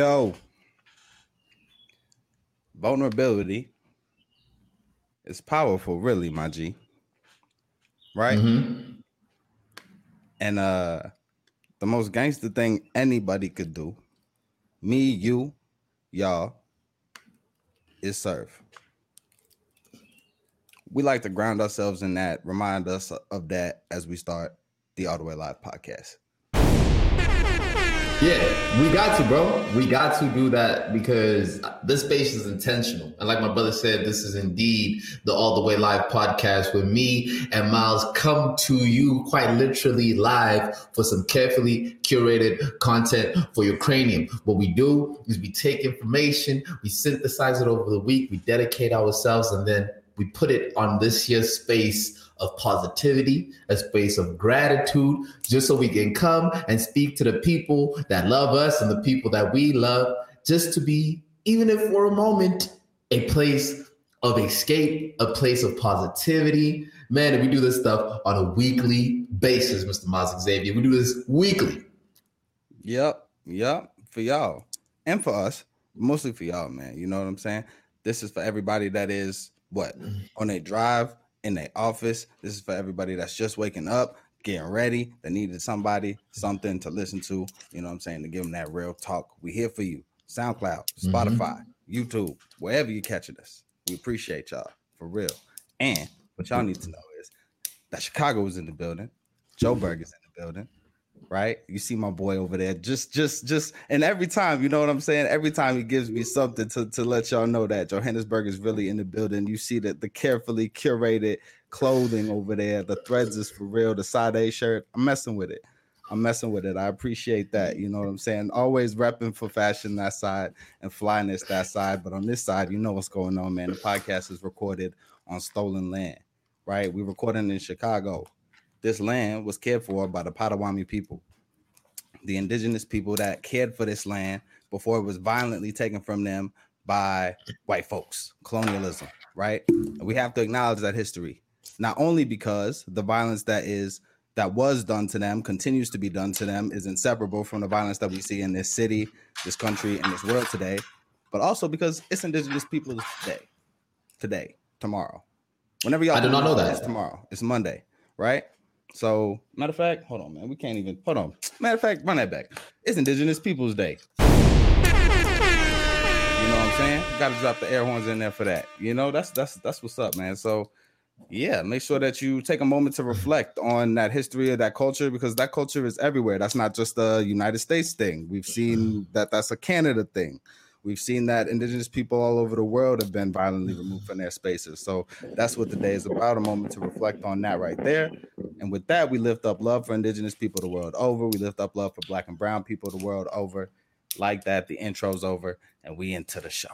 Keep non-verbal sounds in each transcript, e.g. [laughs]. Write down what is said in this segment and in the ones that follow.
Yo, vulnerability is powerful, really, my G. Right? Mm-hmm. And uh the most gangster thing anybody could do, me, you, y'all, is serve. We like to ground ourselves in that, remind us of that as we start the All the Way Live podcast. Yeah, we got to, bro. We got to do that because this space is intentional. And like my brother said, this is indeed the All the Way Live podcast where me and Miles come to you quite literally live for some carefully curated content for your cranium. What we do is we take information, we synthesize it over the week, we dedicate ourselves, and then we put it on this here space of positivity, a space of gratitude, just so we can come and speak to the people that love us and the people that we love, just to be, even if for a moment, a place of escape, a place of positivity. Man, if we do this stuff on a weekly basis, Mr. Miles Xavier, we do this weekly. Yep, yep, for y'all and for us, mostly for y'all, man. You know what I'm saying? This is for everybody that is what mm-hmm. on a drive in their office. This is for everybody that's just waking up, getting ready, that needed somebody, something to listen to. You know what I'm saying? To give them that real talk. We here for you. SoundCloud, Spotify, mm-hmm. YouTube, wherever you're catching us. We appreciate y'all for real. And what y'all need to know is that Chicago is in the building. Joburg is in the building right? You see my boy over there. Just, just, just, and every time, you know what I'm saying? Every time he gives me something to, to let y'all know that Johannesburg is really in the building. You see that the carefully curated clothing over there, the threads is for real, the side A shirt. I'm messing with it. I'm messing with it. I appreciate that. You know what I'm saying? Always repping for fashion that side and flyness that side. But on this side, you know what's going on, man. The podcast is recorded on stolen land, right? We're recording in Chicago this land was cared for by the Potawatomi people, the indigenous people that cared for this land before it was violently taken from them by white folks, colonialism, right? We have to acknowledge that history, not only because the violence that is that was done to them continues to be done to them is inseparable from the violence that we see in this city, this country, and this world today, but also because it's indigenous people's day, today, tomorrow. Whenever y'all I do not know that. It's tomorrow. It's Monday, right? So, matter of fact, hold on, man. We can't even hold on. Matter of fact, run that back. It's Indigenous Peoples Day. You know what I'm saying? Got to drop the air horns in there for that. You know, that's that's that's what's up, man. So, yeah, make sure that you take a moment to reflect on that history of that culture because that culture is everywhere. That's not just a United States thing. We've seen that that's a Canada thing. We've seen that indigenous people all over the world have been violently removed from their spaces. So that's what the day is about a moment to reflect on that right there. And with that, we lift up love for indigenous people the world over. We lift up love for black and brown people the world over. Like that, the intro's over, and we into the show.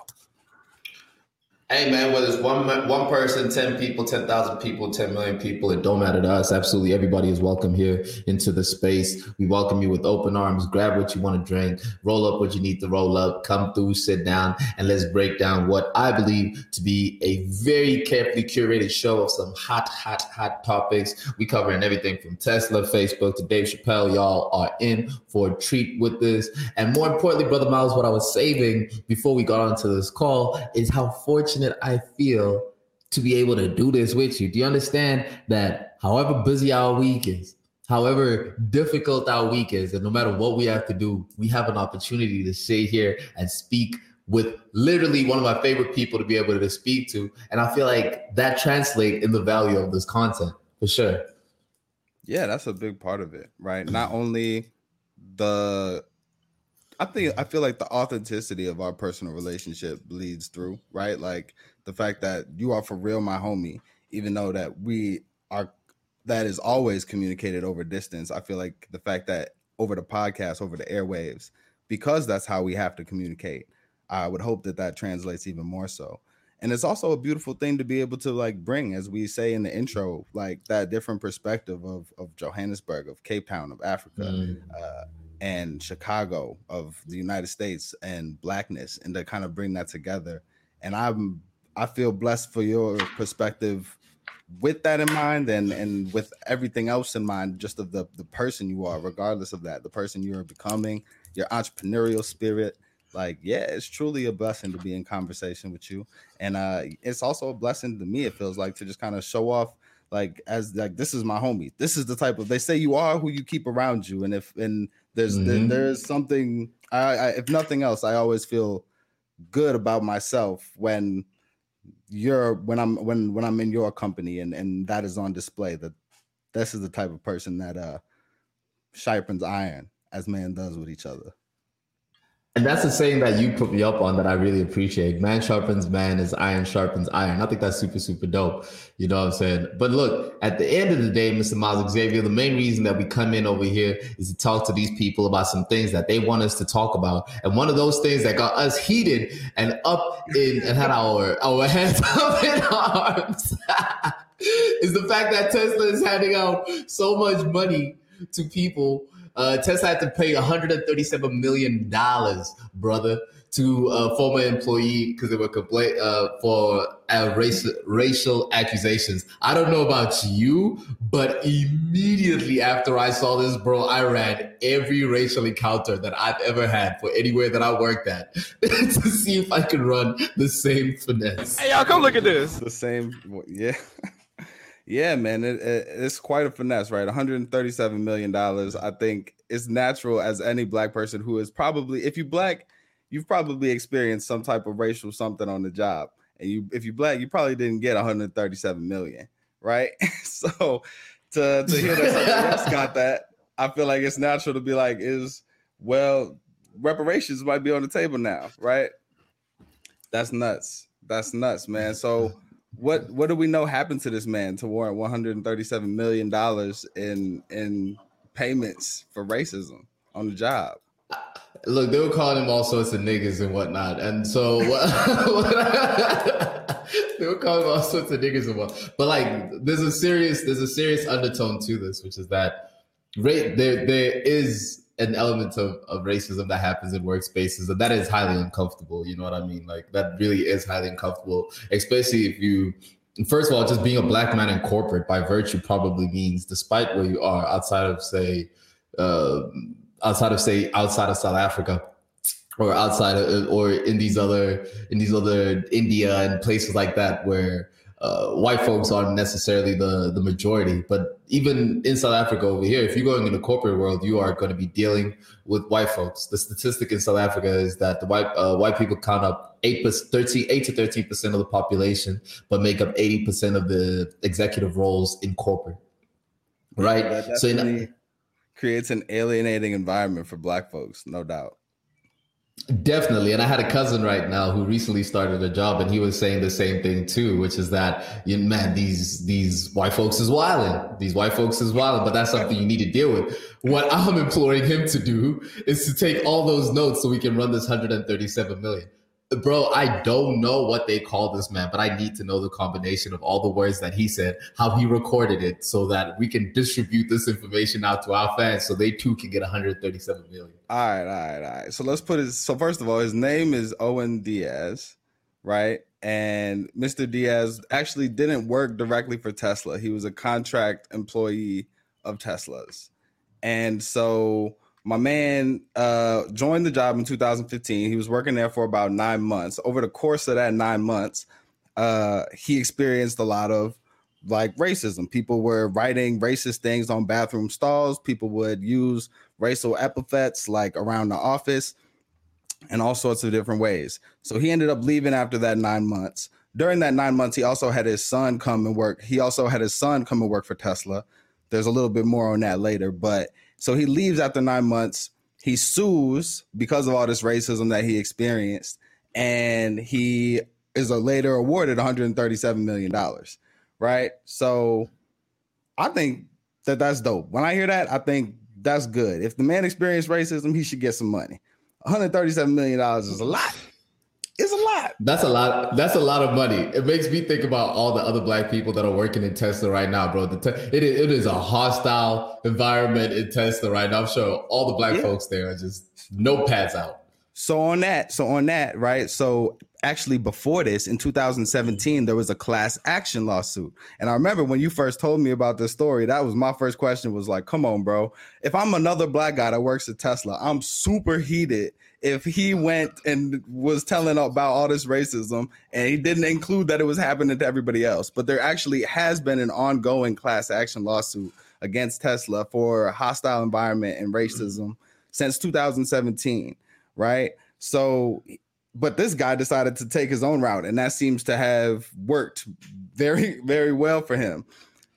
Hey man, whether it's one one person, ten people, ten thousand people, ten million people, it don't matter to us. Absolutely, everybody is welcome here into the space. We welcome you with open arms. Grab what you want to drink, roll up what you need to roll up, come through, sit down, and let's break down what I believe to be a very carefully curated show of some hot, hot, hot topics. We covering everything from Tesla, Facebook to Dave Chappelle. Y'all are in for a treat with this, and more importantly, brother Miles, what I was saving before we got onto this call is how fortunate fortunate I feel to be able to do this with you. Do you understand that however busy our week is, however difficult our week is, and no matter what we have to do, we have an opportunity to sit here and speak with literally one of my favorite people to be able to speak to. And I feel like that translates in the value of this content for sure. Yeah, that's a big part of it, right? Not only the I think I feel like the authenticity of our personal relationship bleeds through, right? Like the fact that you are for real my homie, even though that we are that is always communicated over distance. I feel like the fact that over the podcast, over the airwaves, because that's how we have to communicate. I would hope that that translates even more so. And it's also a beautiful thing to be able to like bring, as we say in the intro, like that different perspective of of Johannesburg, of Cape Town, of Africa, mm. uh, and Chicago of the United States and blackness and to kind of bring that together. And I'm I feel blessed for your perspective with that in mind and and with everything else in mind, just of the the person you are, regardless of that, the person you are becoming, your entrepreneurial spirit. like, yeah, it's truly a blessing to be in conversation with you. And uh it's also a blessing to me, it feels like to just kind of show off like as like this is my homie. This is the type of they say you are who you keep around you. And if and there's mm-hmm. there, there's something I, I if nothing else, I always feel good about myself when you're when I'm when when I'm in your company and and that is on display that this is the type of person that uh sharpens iron as man does with each other. And that's the saying that you put me up on that I really appreciate. Man sharpens man as iron sharpens iron. I think that's super, super dope. You know what I'm saying? But look, at the end of the day, Mr. Miles Xavier, the main reason that we come in over here is to talk to these people about some things that they want us to talk about. And one of those things that got us heated and up in and had our our hands [laughs] up in our arms [laughs] is the fact that Tesla is handing out so much money to people uh, Tesla had to pay 137 million dollars, brother, to a former employee because they were complaint uh, for uh, racial racial accusations. I don't know about you, but immediately after I saw this, bro, I ran every racial encounter that I've ever had for anywhere that I worked at [laughs] to see if I could run the same finesse. Hey, y'all, come look at this. The same, yeah. [laughs] Yeah, man, it, it, it's quite a finesse, right? 137 million dollars. I think it's natural as any black person who is probably, if you black, you've probably experienced some type of racial something on the job, and you, if you black, you probably didn't get 137 million, right? [laughs] so, to to hear that somebody else [laughs] got that, I feel like it's natural to be like, is well, reparations might be on the table now, right? That's nuts. That's nuts, man. So what what do we know happened to this man to warrant 137 million dollars in in payments for racism on the job? Look, they were calling him all sorts of niggas and whatnot, and so [laughs] [laughs] they were calling him all sorts of niggas and what. But like, there's a serious there's a serious undertone to this, which is that rate there there is an element of, of racism that happens in workspaces and that is highly uncomfortable you know what i mean? Like that really is highly uncomfortable especially if you first of all just being a black man in corporate by virtue probably means despite where you are outside of say uh, outside of say outside of south africa or outside of or in these other in these other india and places like that where uh, white folks aren't necessarily the the majority. But even in South Africa over here, if you're going in the corporate world, you are going to be dealing with white folks. The statistic in South Africa is that the white uh, white people count up 8, 13, 8 to 13 percent of the population, but make up 80 percent of the executive roles in corporate. Right. Yeah, so in, creates an alienating environment for black folks, no doubt. Definitely. And I had a cousin right now who recently started a job and he was saying the same thing too, which is that you know, man, these these white folks is wilding. These white folks is wilding, but that's something you need to deal with. What I'm [laughs] imploring him to do is to take all those notes so we can run this 137 million bro, I don't know what they call this man, but I need to know the combination of all the words that he said, how he recorded it, so that we can distribute this information out to our fans, so they too can get 137 million. All right, all right, all right. So let's put it. So first of all, his name is Owen Diaz, right? And Mr. Diaz actually didn't work directly for Tesla. He was a contract employee of Tesla's, and so my man uh, joined the job in 2015. He was working there for about nine months. Over the course of that nine months, uh, he experienced a lot of like racism. People were writing racist things on bathroom stalls. People would use racial epithets like around the office in all sorts of different ways. So he ended up leaving after that nine months. During that nine months, he also had his son come and work. He also had his son come and work for Tesla. There's a little bit more on that later, but so he leaves after nine months. He sues because of all this racism that he experienced, and he is later awarded 137 million dollars. Right. So I think that that's dope. When I hear that, I think that's good. If the man experienced racism, he should get some money. 137 million dollars is a lot. It's a lot. That's a lot. That's a lot of money. It makes me think about all the other black people that are working in Tesla right now, bro. The te- it, is, it is a hostile environment in Tesla right now. I'm sure all the black yeah. folks there are just no pads out. So on that, so on that, right? So actually before this in 2017 there was a class action lawsuit. And I remember when you first told me about this story, that was my first question was like, "Come on, bro. If I'm another black guy that works at Tesla, I'm super heated if he went and was telling about all this racism and he didn't include that it was happening to everybody else. But there actually has been an ongoing class action lawsuit against Tesla for hostile environment and mm-hmm. racism since 2017, right? So, but this guy decided to take his own route, and that seems to have worked very, very well for him.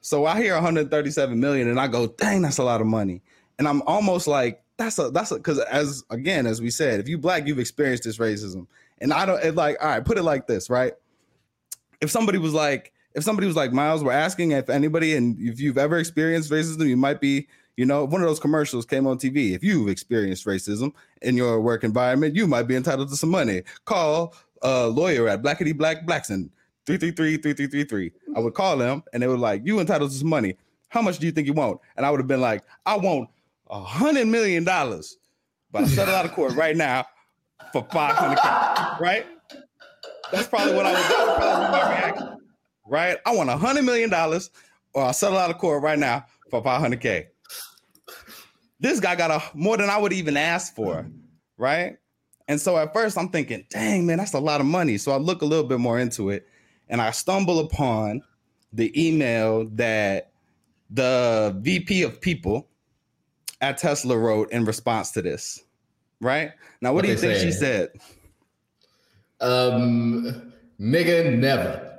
So I hear 137 million, and I go, dang, that's a lot of money. And I'm almost like, that's a that's a because as again as we said, if you black, you've experienced this racism, and I don't. Like all right, put it like this, right? If somebody was like, if somebody was like Miles, we're asking if anybody and if you've ever experienced racism, you might be, you know, one of those commercials came on TV. If you've experienced racism in your work environment, you might be entitled to some money. Call a lawyer at Blackity Black Blackson. 333-3333. I would call them and they were like, You entitled to some money. How much do you think you want? And I would have been like, I want a hundred million dollars, I settle out of court right now for five hundred k. Right? That's probably what I would. That my reaction. Right? I want a hundred million dollars, or I settle out of court right now for five hundred k. This guy got a more than I would even ask for. Right? And so at first I'm thinking, dang man, that's a lot of money. So I look a little bit more into it, and I stumble upon the email that the VP of people at Tesla wrote in response to this. Right now, what, what do you think say? she said? Um, nigga, never.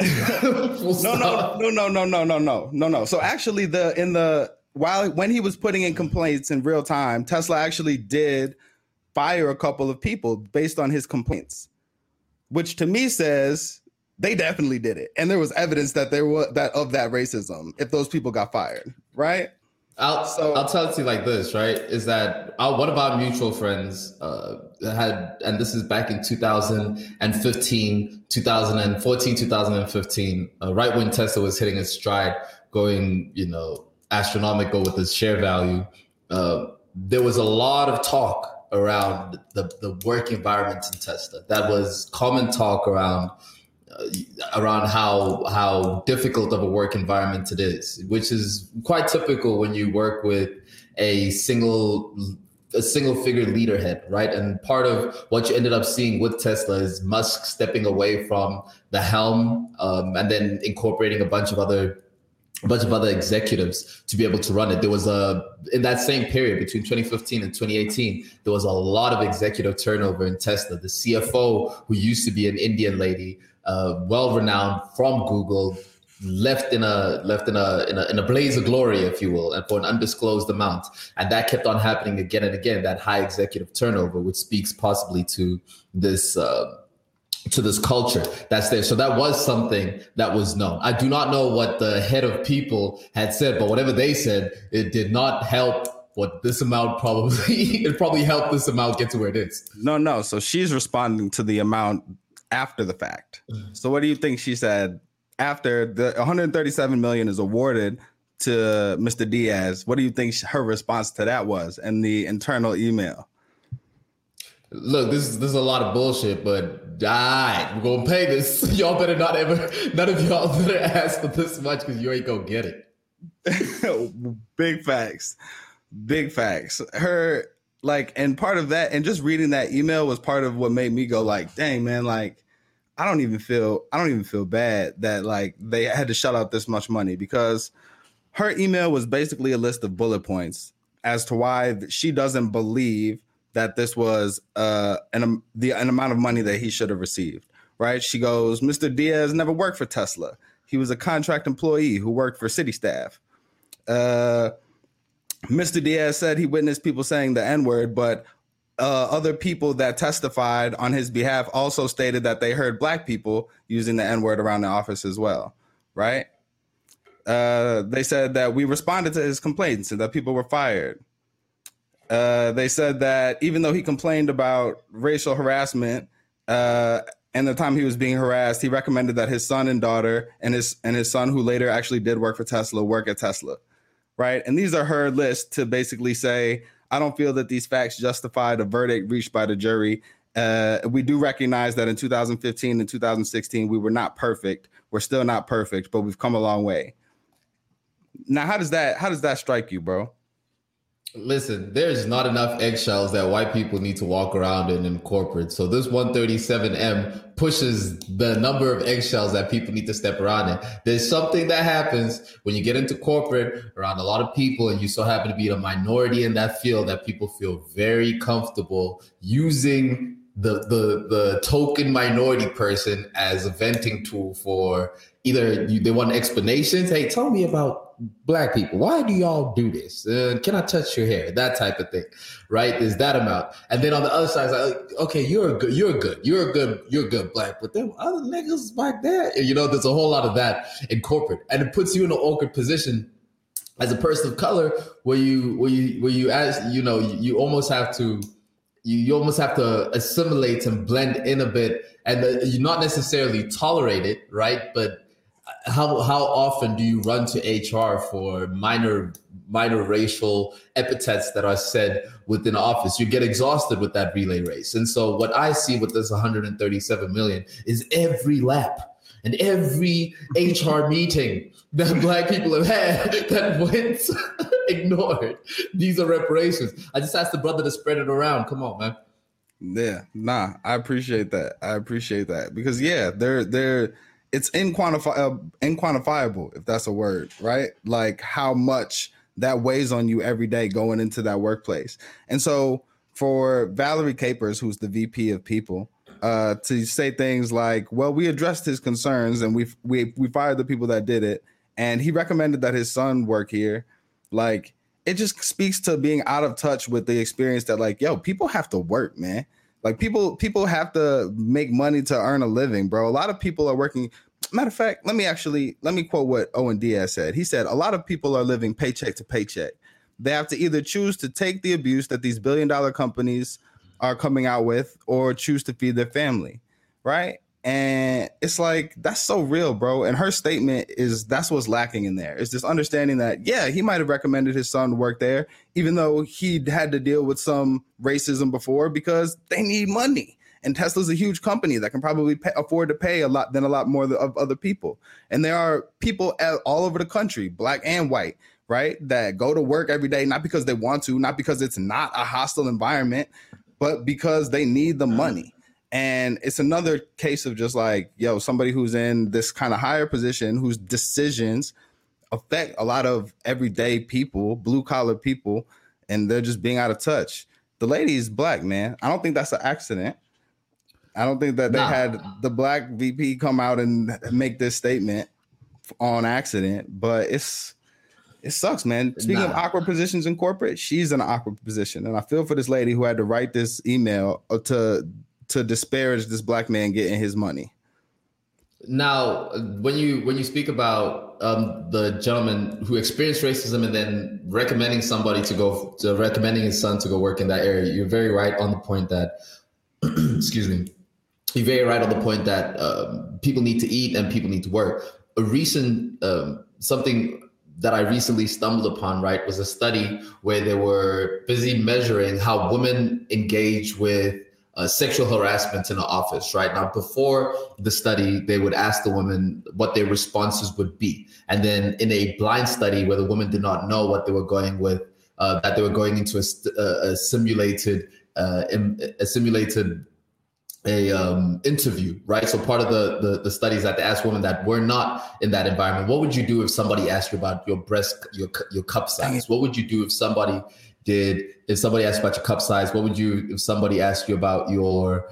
[laughs] no, no, no, no, no, no, no, no, no, no. So actually, the in the while when he was putting in complaints in real time, Tesla actually did fire a couple of people based on his complaints, which to me says they definitely did it, and there was evidence that there was that of that racism if those people got fired, right? I'll so, I'll tell it to you like this, right? Is that our, uh, one of our mutual friends uh, had, and this is back in 2015, 2014, 2015, uh, right when Tesla was hitting its stride, going, you know, astronomical with its share value. Uh, there was a lot of talk around the, the work environment in Tesla. That was common talk around around how how difficult of a work environment it is, which is quite typical when you work with a single a single figure leaderhead, right? And part of what you ended up seeing with Tesla is Musk stepping away from the helm um, and then incorporating a bunch of other a bunch of other executives to be able to run it. There was a in that same period between 2015 and 2018, there was a lot of executive turnover in Tesla. The CFO, who used to be an Indian lady, uh, well renowned from Google, left in a left in a, in a in a blaze of glory, if you will, and for an undisclosed amount. And that kept on happening again and again. That high executive turnover, which speaks possibly to this. Uh, to this culture that's there. So that was something that was known. I do not know what the head of people had said, but whatever they said, it did not help what this amount probably [laughs] it probably helped this amount get to where it is. No, no. So she's responding to the amount after the fact. Mm-hmm. So what do you think she said after the 137 million is awarded to Mr. Diaz? What do you think her response to that was and the internal email? Look, this is this is a lot of bullshit, but die. we're gonna pay this. [laughs] Y'all better not ever, none of y'all [laughs] better ask for this much because you ain't gonna get it. [laughs] Big facts. Big facts. Her like and part of that and just reading that email was part of what made me go like dang man like i don't even feel i don't even feel bad that like they had to shut out this much money. Because her email was basically a list of bullet points as to why she doesn't believe that this was uh an, the an amount of money that he should have received right? She goes mr diaz never worked for tesla. He was a contract employee who worked for CitiStaff. Uh Mr. Diaz said he witnessed people saying the N word, but uh, other people that testified on his behalf also stated that they heard black people using the N word around the office as well, right? Uh, they said that we responded to his complaints and that people were fired. Uh, they said that even though he complained about racial harassment uh, and the time he was being harassed, he recommended that his son and daughter and his and his son, who later actually did work for Tesla, work at Tesla right? And these are her list to basically say, I don't feel that these facts justify the verdict reached by the jury. Uh, we do recognize that in 2015 and 2016, we were not perfect. We're still not perfect, but we've come a long way. Now, how does that how does that strike you, bro? Listen, there's not enough eggshells that white people need to walk around in in corporate. So this 137M pushes the number of eggshells that people need to step around in. There's something that happens when you get into corporate around a lot of people and you so happen to be a minority in that field that people feel very comfortable using the the the token minority person as a venting tool for either you, they want explanations. Hey, tell me about black people. Why do y'all do this? Uh, can I touch your hair? That type of thing, right? There's that amount, and then on the other side, it's like, okay, you're a good, you're good, you're a good, you're a good black, but then other niggas like that, you know, there's a whole lot of that in corporate, and it puts you in an awkward position as a person of color, where you, where you, where you, as you know, you, you almost have to. You, you almost have to assimilate and blend in a bit, and uh, you not necessarily tolerate it, right? But how how often do you run to HR for minor minor racial epithets that are said within office? You get exhausted with that relay race. And so what I see with this 137 million is every lap and every HR meeting that [laughs] black people have had [laughs] that went [laughs] ignored. These are reparations. I just asked the brother to spread it around. Come on, man. Yeah, nah, I appreciate that. I appreciate that because yeah, they're they're it's inquantifi- uh, inquantifiable if that's a word right? Like how much that weighs on you every day going into that workplace. And so for valerie capers who's the vp of people uh, to say things like well we addressed his concerns and we we we fired the people that did it and he recommended that his son work here like it just speaks to being out of touch with the experience that like yo people have to work man like people, people have to make money to earn a living, bro. A lot of people are working. Matter of fact, let me actually let me quote what Owen Diaz said. He said, "A lot of people are living paycheck to paycheck. They have to either choose to take the abuse that these billion dollar companies are coming out with, or choose to feed their family, right?" And it's like that's so real, bro. And her statement is that's what's lacking in there. Is this understanding that yeah, he might have recommended his son to work there, even though he had to deal with some racism before because they need money. And Tesla's a huge company that can probably pay, afford to pay a lot than a lot more of other people. And there are people all over the country, black and white, right, that go to work every day not because they want to, not because it's not a hostile environment, but because they need the money. And it's another case of just like, yo, somebody who's in this kind of higher position whose decisions affect a lot of everyday people, blue collar people, and they're just being out of touch. The lady is black, man. I don't think that's an accident. I don't think that they nah. had the black VP come out and make this statement on accident, but it's it sucks, man. Speaking nah. of awkward positions in corporate, she's in an awkward position, and I feel for this lady who had to write this email uh, to to disparage this black man getting his money. Now, when you when you speak about um, the gentleman who experienced racism and then recommending somebody to go to recommending his son to go work in that area, you're very right on the point that [clears throat] excuse me, you're very right on the point that um, people need to eat and people need to work. A recent um, something that I recently stumbled upon, right, was a study where they were busy measuring how women engage with uh, sexual harassment in the office, right? Now, before the study, they would ask the women what their responses would be. And then in a blind study where the women did not know what they were going with, uh, that they were going into a, a simulated, uh, a simulated a um, interview, right? So part of the, the the studies that they asked women that were not in that environment, what would you do if somebody asked you about your breast, your your cup size? What would you do if somebody did. If somebody asked about your cup size what would you if somebody asked you about your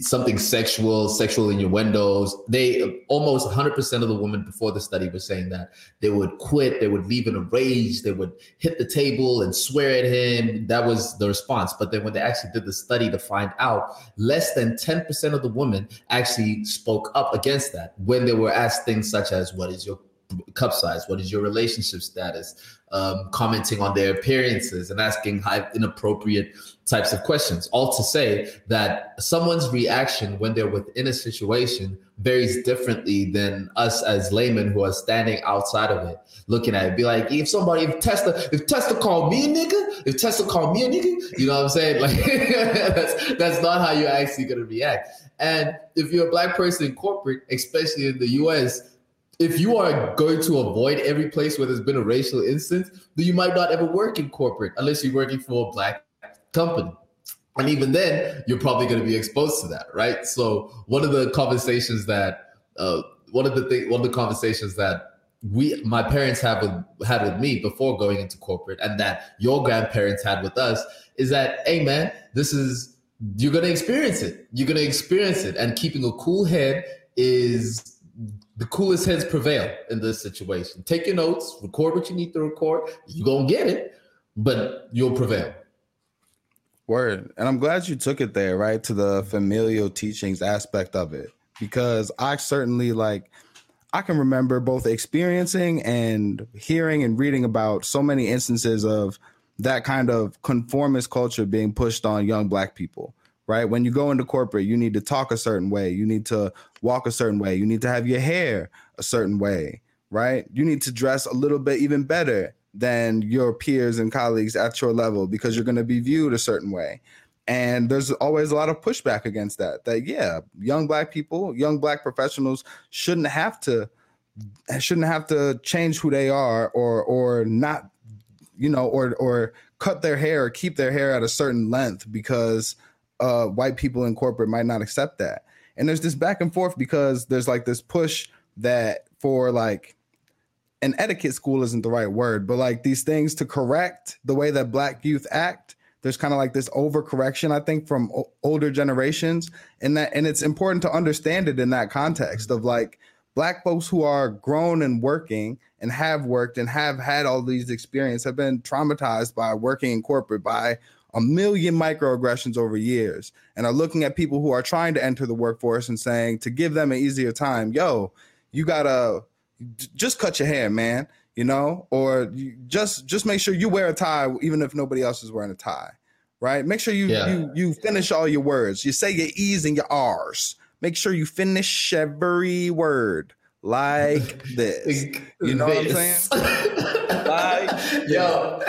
something sexual sexual in your windows they almost 100% of the women before the study were saying that. They would quit they would leave in a rage they would hit the table and swear at him. That was the response. But then when they actually did the study to find out less than 10% of the women actually spoke up against that when they were asked things such as what is your cup size? What is your relationship status? Um, commenting on their appearances and asking inappropriate types of questions. All to say that someone's reaction when they're within a situation varies differently than us as laymen who are standing outside of it, looking at it. Be like, if somebody, if Tesla, if Tesla called me a nigga, if Tesla called me a nigga, you know what I'm saying? Like, [laughs] that's that's not how you're actually gonna react. And if you're a black person in corporate, especially in the US, if you are going to avoid every place where there's been a racial instance, then you might not ever work in corporate unless you're working for a black company. And even then, you're probably going to be exposed to that, right? So one of the conversations that uh, one of the thing, one of the conversations that we my parents have with, had with me before going into corporate, and that your grandparents had with us, is that hey man, this is you're going to experience it. You're going to experience it, and keeping a cool head is the coolest heads prevail in this situation. Take your notes, record what you need to record. You're gonna get it, but you'll prevail. Word. And I'm glad you took it there, right? To the familial teachings aspect of it. Because I certainly like I can remember both experiencing and hearing and reading about so many instances of that kind of conformist culture being pushed on young black people right? When you go into corporate, you need to talk a certain way, you need to walk a certain way, you need to have your hair a certain way, right? You need to dress a little bit even better than your peers and colleagues at your level because you're going to be viewed a certain way. And there's always a lot of pushback against that. That yeah, young black people, young black professionals shouldn't have to shouldn't have to change who they are or or not you know or or cut their hair or keep their hair at a certain length because uh, white people in corporate might not accept that. And there's this back and forth because there's like this push that for like an etiquette school isn't the right word, but like these things to correct the way that black youth act. There's kind of like this overcorrection, I think, from o- older generations, and that and it's important to understand it in that context of like black folks who are grown and working and have worked and have had all these experience have been traumatized by working in corporate by a million microaggressions over years and are looking at people who are trying to enter the workforce and saying to give them an easier time, yo, you gotta just cut your hair, man, you know, or just just make sure you wear a tie even if nobody else is wearing a tie, right? Make sure you yeah. you you finish all your words. You say your e's and your r's. Make sure you finish every word like [laughs] this. You know what I'm saying? [laughs] like [laughs] yo,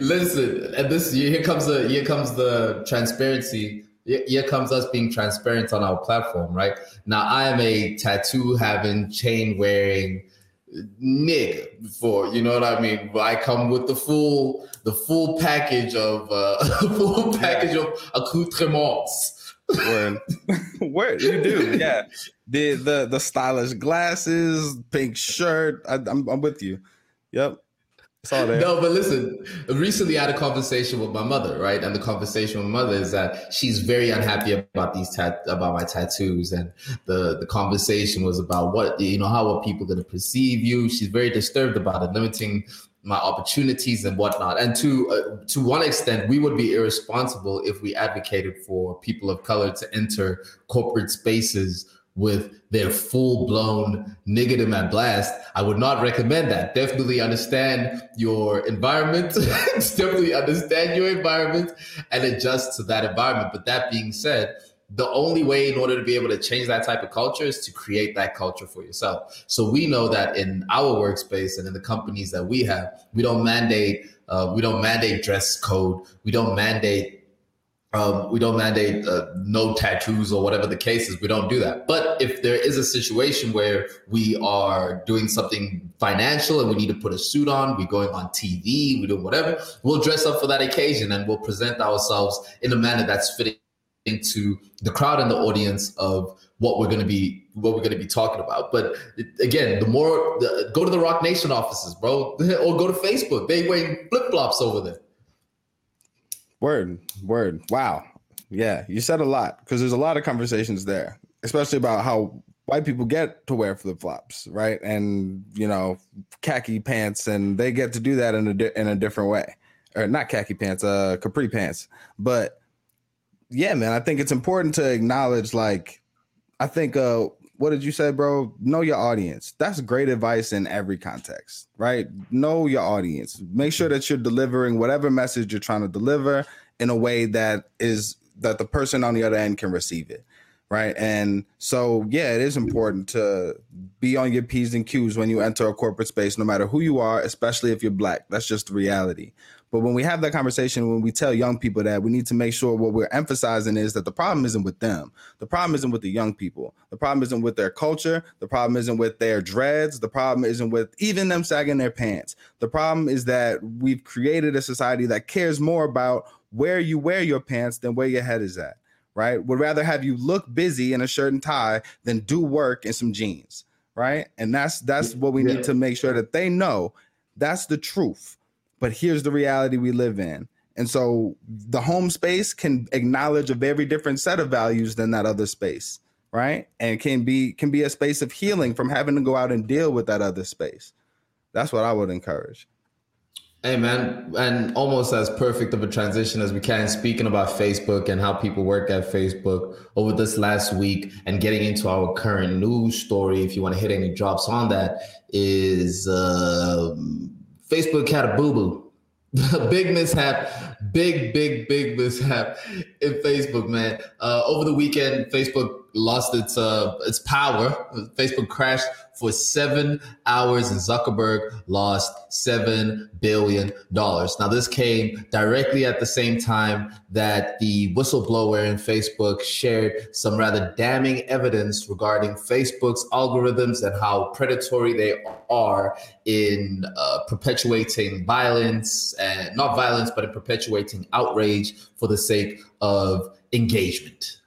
listen. And this here comes the here comes the transparency. Here comes us being transparent on our platform, right? Now I am a tattoo having, chain wearing nigga for you know what I mean. I come with the full the full package of uh [laughs] full package yeah. of accoutrements. Word. [laughs] Word, you do, yeah. The the the stylish glasses, pink shirt. I, I'm I'm with you. Yep. No, but listen, recently I had a conversation with my mother, right? And the conversation with my mother is that she's very unhappy about these about my tattoos. And the, the conversation was about what, you know, how are people gonna perceive you? She's very disturbed about it, limiting my opportunities and whatnot. And to uh, to one extent, we would be irresponsible if we advocated for people of color to enter corporate spaces with their full blown negative and blast. I would not recommend that. Definitely understand your environment. [laughs] definitely understand your environment and adjust to that environment. But that being said, the only way in order to be able to change that type of culture is to create that culture for yourself. So we know that in our workspace and in the companies that we have, we don't mandate uh, we don't mandate dress code. We don't mandate um, we don't mandate uh, no tattoos or whatever the case is. We don't do that. But if there is a situation where we are doing something financial and we need to put a suit on, we're going on TV, we do whatever, we'll dress up for that occasion and we'll present ourselves in a manner that's fitting into the crowd and the audience of what we're going to be what we're going to be talking about. But again, the more the, go to the Roc Nation offices, bro, [laughs] or go to Facebook. They wear flip flops over there. Word, word. Wow. Yeah, you said a lot because there's a lot of conversations there, especially about how white people get to wear flip flops, right? And you know, khaki pants, and they get to do that in a di- in a different way, or not khaki pants, uh, capri pants. But yeah, man, I think it's important to acknowledge like I think uh what did you say, bro? Know your audience. That's great advice in every context, right? Know your audience. Make sure that you're delivering whatever message you're trying to deliver in a way that is that the person on the other end can receive it right? And so, yeah, it is important to be on your P's and Q's when you enter a corporate space, no matter who you are, especially if you're black. That's just the reality. But when we have that conversation, when we tell young people that, we need to make sure what we're emphasizing is that the problem isn't with them. The problem isn't with the young people. The problem isn't with their culture. The problem isn't with their dreads. The problem isn't with even them sagging their pants. The problem is that we've created a society that cares more about where you wear your pants than where your head is at right? Would rather have you look busy in a shirt and tie than do work in some jeans, right? And that's that's what we need to make sure that they know that's the truth. But here's the reality we live in. And so the home space can acknowledge a very different set of values than that other space, right? And can be can be a space of healing from having to go out and deal with that other space. That's what I would encourage. Hey man, and almost as perfect of a transition as we can, speaking about Facebook and how people work at Facebook over this last week and getting into our current news story, if you want to hit any drops on that, is uh, Facebook had a boo-boo. [laughs] big mishap, big, big, big mishap in Facebook, man. Uh, over the weekend, Facebook lost its uh, its power. Facebook crashed for seven hours and Zuckerberg lost $7 billion. Now, this came directly at the same time that the whistleblower in Facebook shared some rather damning evidence regarding Facebook's algorithms and how predatory they are in uh, perpetuating violence and not violence, but in perpetuating outrage for the sake of engagement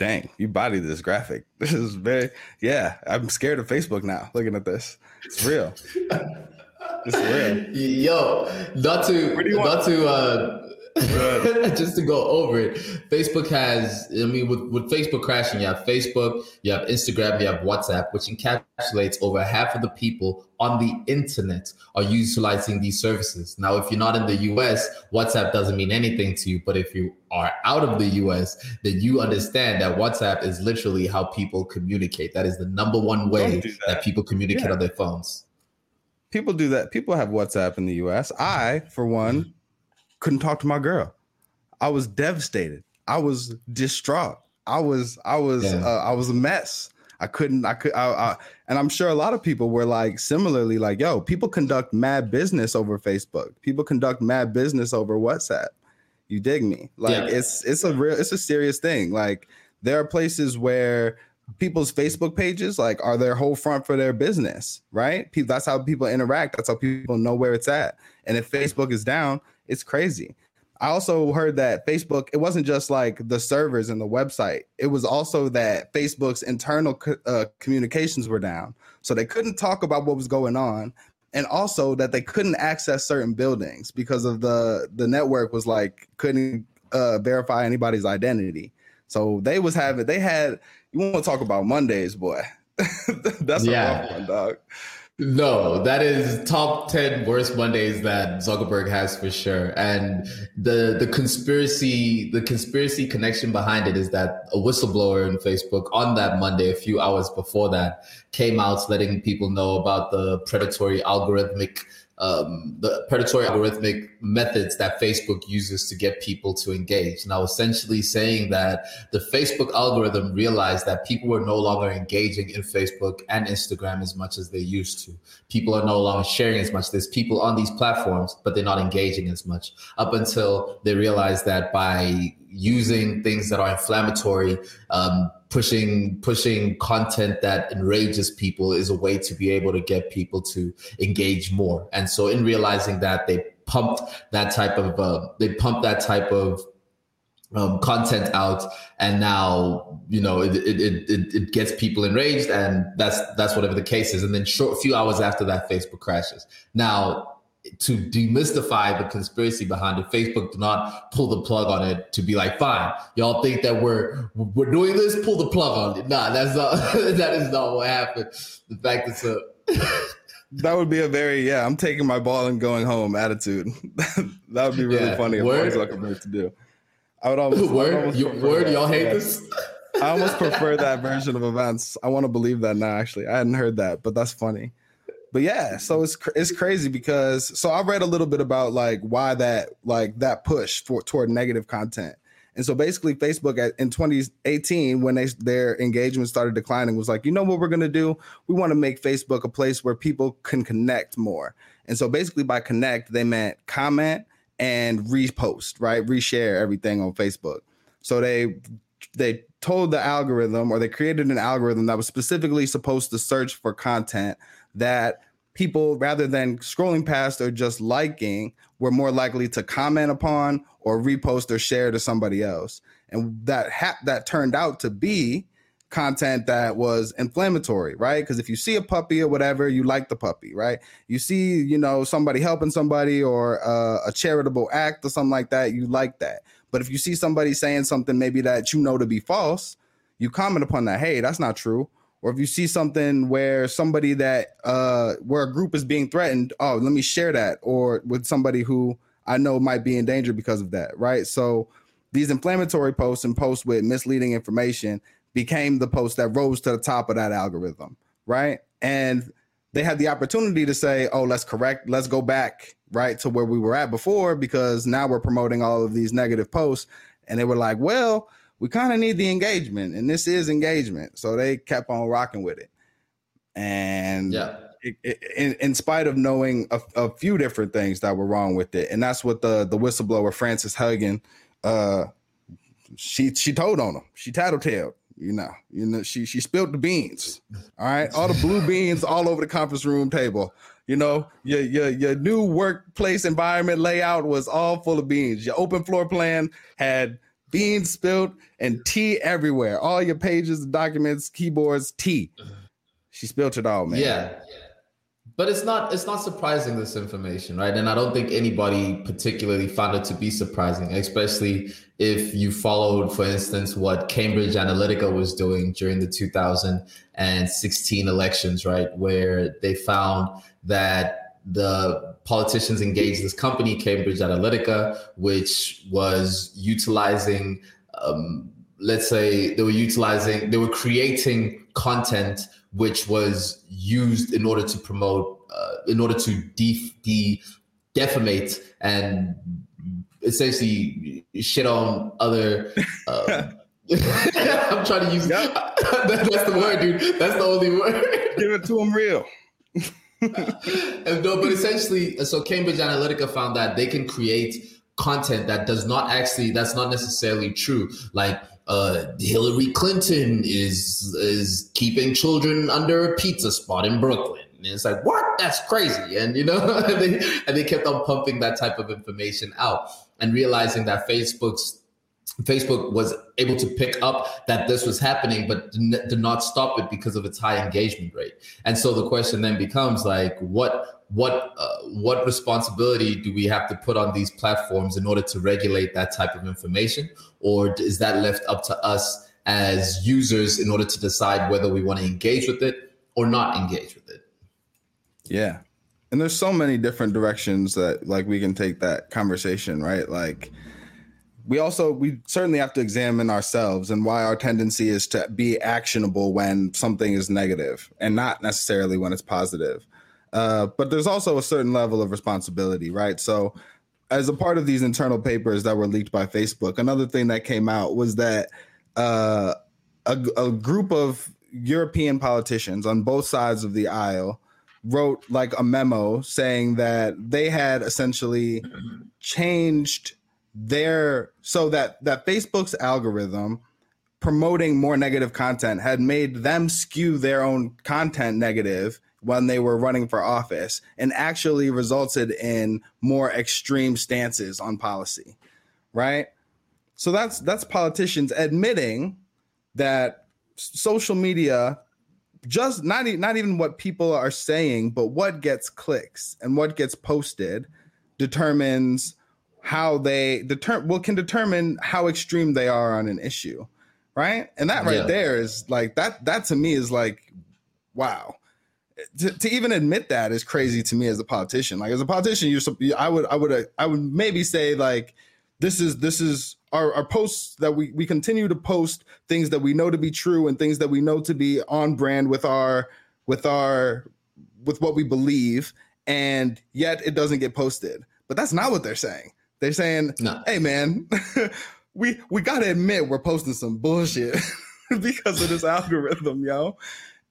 dang, you bodied this graphic. [laughs] This is very, yeah, I'm scared of Facebook now looking at this. It's real. [laughs] it's real. Yo, not to, not to, uh, [laughs] just to go over it, Facebook has, I mean, with, with Facebook crashing, you have Facebook, you have Instagram, you have WhatsApp, which encapsulates over half of the people on the internet are utilizing these services. Now, if you're not in the US, WhatsApp doesn't mean anything to you. But if you are out of the US, then you understand that WhatsApp is literally how people communicate. That is the number one way that. that. people communicate yeah. on their phones. People do that. People have WhatsApp in the US. I, for one, couldn't talk to my girl. I was devastated. I was distraught. I was I was yeah. uh, I was a mess. I couldn't I could I, I, and I'm sure a lot of people were like similarly like yo, people conduct mad business over Facebook. People conduct mad business over WhatsApp. You dig me? Like yeah. it's it's a real it's a serious thing. Like there are places where people's Facebook pages like are their whole front for their business, right? People, that's how people interact. That's how people know where it's at. And if Facebook is down, it's crazy. I also heard that Facebook, it wasn't just like the servers and the website, it was also that Facebook's internal co- uh, communications were down. So they couldn't talk about what was going on. And also that they couldn't access certain buildings because of the the network was like couldn't uh, verify anybody's identity. So they was having they had you want to talk about Mondays, boy. [laughs] That's yeah. a rough one, dog. No, that is top 10 worst Mondays that Zuckerberg has for sure. And the the conspiracy the conspiracy connection behind it is that a whistleblower in Facebook on that Monday a few hours before that came out letting people know about the predatory algorithmic um, the predatory algorithmic methods that Facebook uses to get people to engage. Now, essentially saying that the Facebook algorithm realized that people were no longer engaging in Facebook and Instagram as much as they used to. People are no longer sharing as much. There's people on these platforms, but they're not engaging as much up until they realize that by using things that are inflammatory, um, pushing pushing content that enrages people is a way to be able to get people to engage more. And so, in realizing that, they pumped that type of uh, they pumped that type of um, content out, and now you know it, it, it it gets people enraged, and that's that's whatever the case is. And then short few hours after that, Facebook crashes. Now to demystify the conspiracy behind it, Facebook did not pull the plug on it to be like, fine, y'all think that we're we're doing this, pull the plug on it. Nah, that's not [laughs] that is not what happened. The fact is uh, [laughs] that would be a very yeah, I'm taking my ball and going home attitude. [laughs] that would be really yeah, funny if Mark Zuckerberg to do. I would almost word, almost you, word y'all hate this. I almost prefer that version of events. I want to believe that now. Actually, I hadn't heard that, but that's funny. But yeah, so it's it's crazy because so I read a little bit about like why that like that push for toward negative content. And so basically, Facebook at, in 2018, when they their engagement started declining, was like, you know what we're gonna do? We want to make Facebook a place where people can connect more. And so basically, by connect, they meant comment and repost, right? Reshare everything on Facebook. So they they told the algorithm or they created an algorithm that was specifically supposed to search for content that people rather than scrolling past or just liking were more likely to comment upon or repost or share to somebody else and that ha- that turned out to be content that was inflammatory right because if you see a puppy or whatever you like the puppy right you see you know somebody helping somebody or uh, a charitable act or something like that you like that but if you see somebody saying something maybe that you know to be false, you comment upon that. Hey, that's not true. Or if you see something where somebody that uh where a group is being threatened, oh, let me share that. Or with somebody who I know might be in danger because of that, right? So these inflammatory posts and posts with misleading information became the post that rose to the top of that algorithm, right? And they had the opportunity to say, "Oh, let's correct, let's go back right to where we were at before because now we're promoting all of these negative posts." And they were like, "Well, we kind of need the engagement, and this is engagement." So they kept on rocking with it. And yeah, it, it, in, in spite of knowing a, a, few different things that were wrong with it, and that's what the the whistleblower Frances Haugen, uh, she she told on them. She tattletaled you know, you know, she she spilled the beans. All right, all the blue beans all over the conference room table. You know, your your your new workplace environment layout was all full of beans. Your open floor plan had beans spilled and tea everywhere. All your pages, documents, keyboards, tea. She spilled it all, man. Yeah but it's not it's not surprising this information right and i don't think anybody particularly found it to be surprising especially if you followed for instance what cambridge analytica was doing during the 2016 elections right where they found that the politicians engaged this company cambridge analytica which was utilizing um, let's say they were utilizing they were creating content which was used in order to promote, uh, in order to de- de- defamate and essentially shit on other. Uh, [laughs] [laughs] I'm trying to use yep. [laughs] that, that's the word, dude. That's the only word. Give it to them real. No, but essentially, so Cambridge Analytica found that they can create content that does not actually that's not necessarily true like uh, Hillary Clinton is is keeping children under a pizza spot in Brooklyn. And it's like, what? That's crazy. And you know, [laughs] and, they, and they kept on pumping that type of information out and realizing that Facebook's Facebook was able to pick up that this was happening, but did not stop it because of its high engagement rate. And so the question then becomes like, what what uh, what responsibility do we have to put on these platforms in order to regulate that type of information, or is that left up to us as users in order to decide whether we want to engage with it or not engage with it? Yeah, and there's so many different directions that like we can take that conversation, right? Like we also we certainly have to examine ourselves and why our tendency is to be actionable when something is negative and not necessarily when it's positive uh, but there's also a certain level of responsibility, right? So, as a part of these internal papers that were leaked by Facebook, another thing that came out was that uh, a, a group of European politicians on both sides of the aisle wrote like a memo saying that they had essentially changed their so that that Facebook's algorithm promoting more negative content had made them skew their own content negative when they were running for office and actually resulted in more extreme stances on policy right? So that's that's politicians admitting that social media just not, not even what people are saying but what gets clicks and what gets posted determines how they determine well can determine how extreme they are on an issue right and that right yeah. there is like that that to me is like wow to, to even admit that is crazy to me as a politician. Like as a politician, you're I would I would I would maybe say like this is this is our, our posts that we we continue to post things that we know to be true and things that we know to be on brand with our with our with what we believe and yet it doesn't get posted but that's not what they're saying they're saying no. hey man [laughs] we we gotta admit we're posting some bullshit [laughs] because of this algorithm yo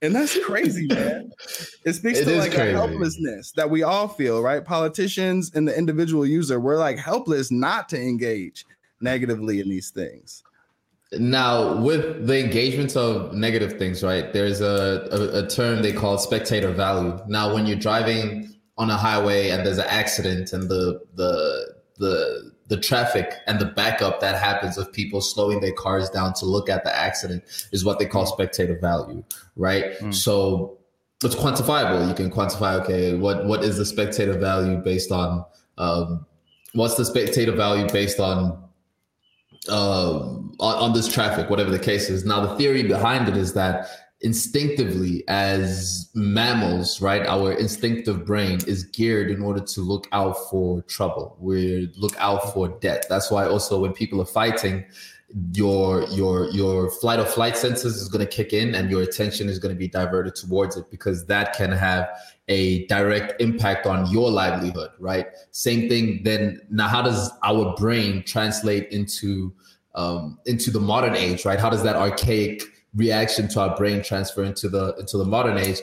and that's crazy, man. [laughs] It speaks it to like crazy. a helplessness that we all feel, right? Politicians and the individual user, we're like helpless not to engage negatively in these things. Now, with the engagements of negative things, right? There's a, a, a term they call spectator value. Now, when you're driving on a highway and there's an accident and the the the the traffic and the backup that happens of people slowing their cars down to look at the accident is what they call spectator value, right? Mm. So it's quantifiable. You can quantify, okay, what what is the spectator value based on um, what's the spectator value based on um, on, on this traffic, whatever the case is. Now, the theory behind it is that instinctively as mammals, right? Our instinctive brain is geared in order to look out for trouble. We look out for death. That's why also when people are fighting, your your your flight or flight senses is going to kick in and your attention is going to be diverted towards it because that can have a direct impact on your livelihood right same thing then now how does our brain translate into um, into the modern age right how does that archaic reaction to our brain transfer into the into the modern age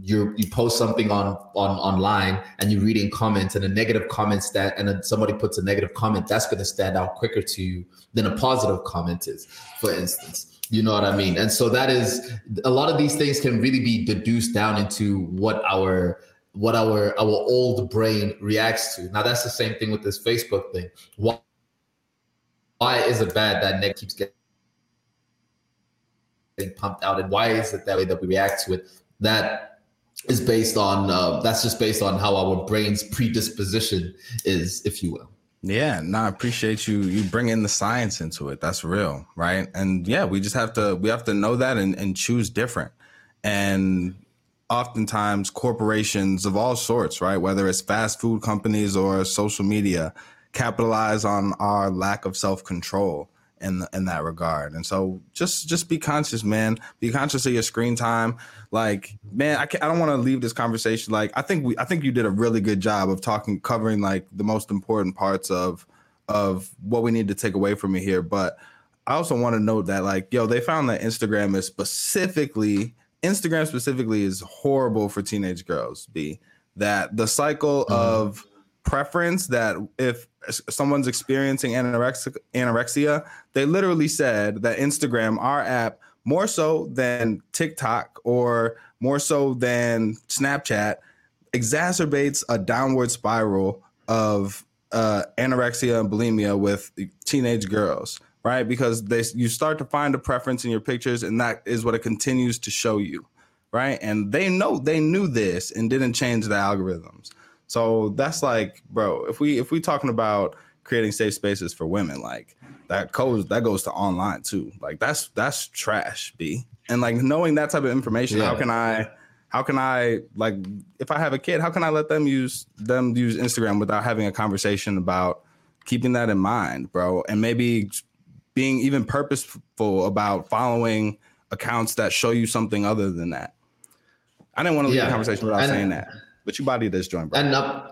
you you post something on on online and you're reading comments and a negative comment that and then somebody puts a negative comment that's going to stand out quicker to you than a positive comment is for instance. You know what i mean? And so that is a lot of these things can really be deduced down into what our what our our old brain reacts to. Now that's the same thing with this facebook thing. Why why is it bad that Nick keeps getting pumped out and why is it that way that we react to it that is based on uh, that's just based on how our brain's predisposition is if you will. Yeah no i appreciate you you bringing the science into it. That's real right? And yeah we just have to we have to know that and, and choose different. And oftentimes corporations of all sorts right? Whether it's fast food companies or social media capitalize on our lack of self-control in in that regard. And so just just be conscious, man. Be conscious of your screen time. Like, man, I I don't want to leave this conversation like I think we I think you did a really good job of talking covering like the most important parts of of what we need to take away from it here, but I also want to note that like yo, they found that Instagram is specifically Instagram specifically is horrible for teenage girls, B. That the cycle mm-hmm. of preference that if someone's experiencing anorexia, anorexia, they literally said that Instagram, our app, more so than TikTok or more so than Snapchat, exacerbates a downward spiral of uh, anorexia and bulimia with teenage girls, right? Because they you start to find a preference in your pictures, and that is what it continues to show you, right? And they know they knew this and didn't change the algorithms. So that's like, bro, if we if we talking about creating safe spaces for women, like that goes that goes to online too. Like that's that's trash, B. And like knowing that type of information, yeah. how can I how can I like if I have a kid, how can I let them use them use Instagram without having a conversation about keeping that in mind, bro? And maybe being even purposeful about following accounts that show you something other than that. I didn't want to leave yeah. the conversation without saying that. But you body this joint, bro. And uh,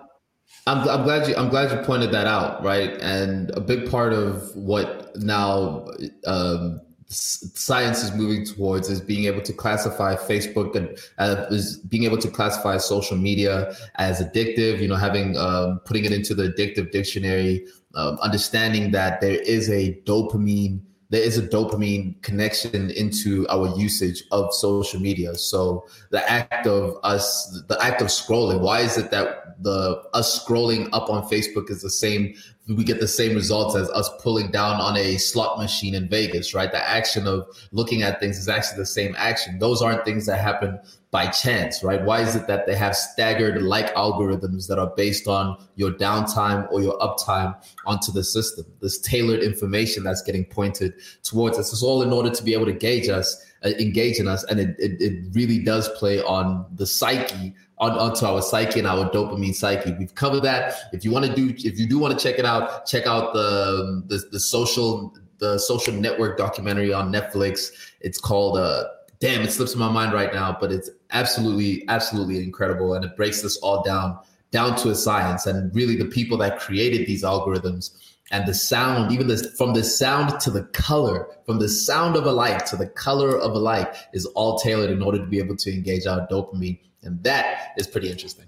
I'm, I'm glad you I'm glad you pointed that out, right? And a big part of what now um, science is moving towards is being able to classify Facebook and uh, is being able to classify social media as addictive. You know, having um, putting it into the addictive dictionary, um, understanding that there is a dopamine there is a dopamine connection into our usage of social media. So the act of us, the act of scrolling, why is it that the us scrolling up on Facebook is the same? We get the same results as us pulling down on a slot machine in Vegas, right? The action of looking at things is actually the same action. Those aren't things that happen by chance, right? Why is it that they have staggered like algorithms that are based on your downtime or your uptime onto the system? This tailored information that's getting pointed towards us is all in order to be able to gauge us, uh, engage in us, and it, it, it really does play on the psyche on, onto our psyche and our dopamine psyche. We've covered that. If you want to do, if you do want to check it out, check out the the, the social the social network documentary on Netflix. It's called uh damn, it slips in my mind right now, but it's absolutely, absolutely incredible. And it breaks this all down, down to a science. And really the people that created these algorithms and the sound, even this from the sound to the color, from the sound of a light to the color of a light is all tailored in order to be able to engage our dopamine. And that is pretty interesting.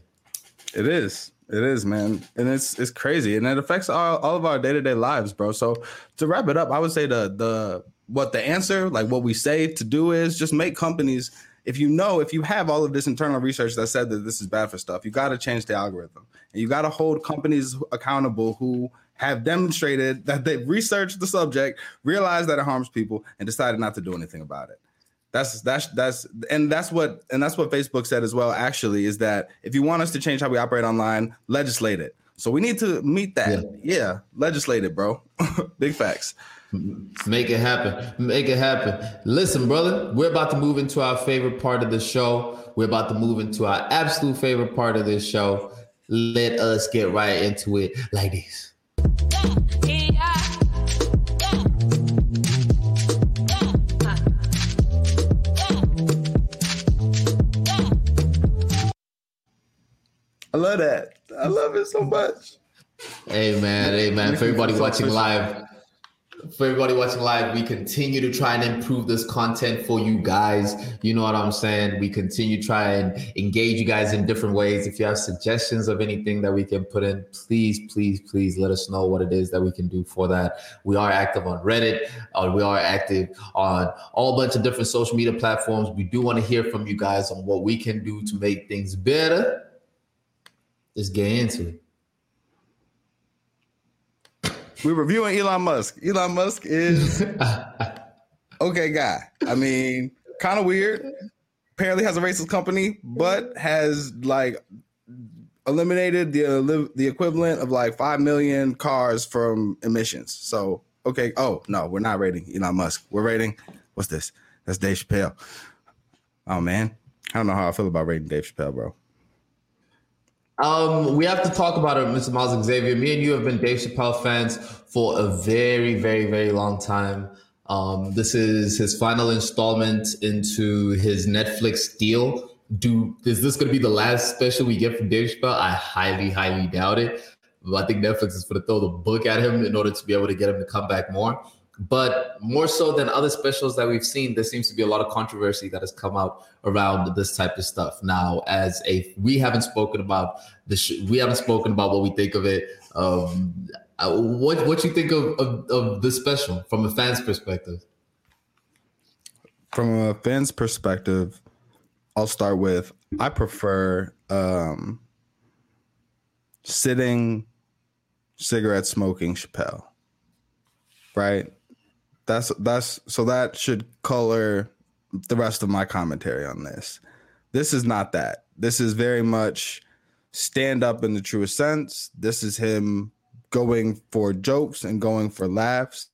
It is. It is, man, and it's it's crazy, and it affects all, all of our day to day lives, bro. So to wrap it up, I would say the the what the answer, like what we say to do, is just make companies. If you know, if you have all of this internal research that said that this is bad for stuff, you got to change the algorithm, and you got to hold companies accountable who have demonstrated that they've researched the subject, realized that it harms people, and decided not to do anything about it. That's that's that's and that's what and that's what Facebook said as well. Actually, is that if you want us to change how we operate online, legislate it. So we need to meet that. Yeah, yeah legislate it, bro. [laughs] Big facts. Make it happen. Make it happen. Listen, brother, we're about to move into our favorite part of the show. We're about to move into our absolute favorite part of this show. Let us get right into it like this. I love that. I love it so much. Hey man, hey man, for everybody watching live, for everybody watching live, we continue to try and improve this content for you guys. You know what I'm saying? We continue to try and engage you guys in different ways. If you have suggestions of anything that we can put in, please, please, please let us know what it is that we can do for that. We are active on Reddit. Uh, we are active on all bunch of different social media platforms. We do want to hear from you guys on what we can do to make things better Let's get into it. We're reviewing Elon Musk. Elon Musk is [laughs] okay guy. I mean, kind of weird. Apparently has a racist company, but has like eliminated the uh, the equivalent of like five million cars from emissions. So okay. Oh no, we're not rating Elon Musk. We're rating what's this? That's Dave Chappelle. Oh man, I don't know how I feel about rating Dave Chappelle, bro. Um, we have to talk about it, Mr. Miles Xavier. Me and you have been Dave Chappelle fans for a very, very, very long time. Um, this is his final installment into his Netflix deal. Do is this going to be the last special we get from Dave Chappelle? I highly, highly doubt it. I think Netflix is going to throw the book at him in order to be able to get him to come back more. But more so than other specials that we've seen, there seems to be a lot of controversy that has come out around this type of stuff. Now, as a we haven't spoken about the sh- we haven't spoken about what we think of it. Um, uh, what what you think of, of of the special from a fan's perspective? From a fan's perspective, I'll start with I prefer um, sitting cigarette smoking Chappelle. Right? That's that's so that should color the rest of my commentary on this. This is not that. This is very much stand up in the truest sense. This is him going for jokes and going for laughs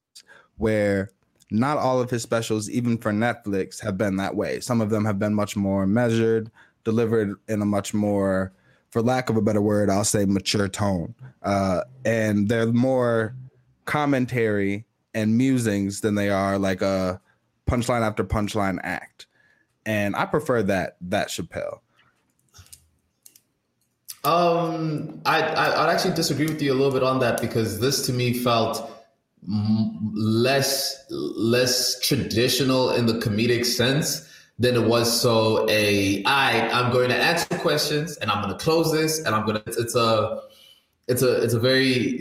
where not all of his specials even for Netflix have been that way. Some of them have been much more measured, delivered in a much more for lack of a better word, I'll say mature tone. Uh, and they're more commentary and musings than they are like a punchline after punchline act. And I prefer that that Chappelle. Um, I, I would actually disagree with you a little bit on that because this to me felt less less traditional in the comedic sense than it was so a I I'm going to answer questions and I'm going to close this and I'm going to it's a it's a it's a very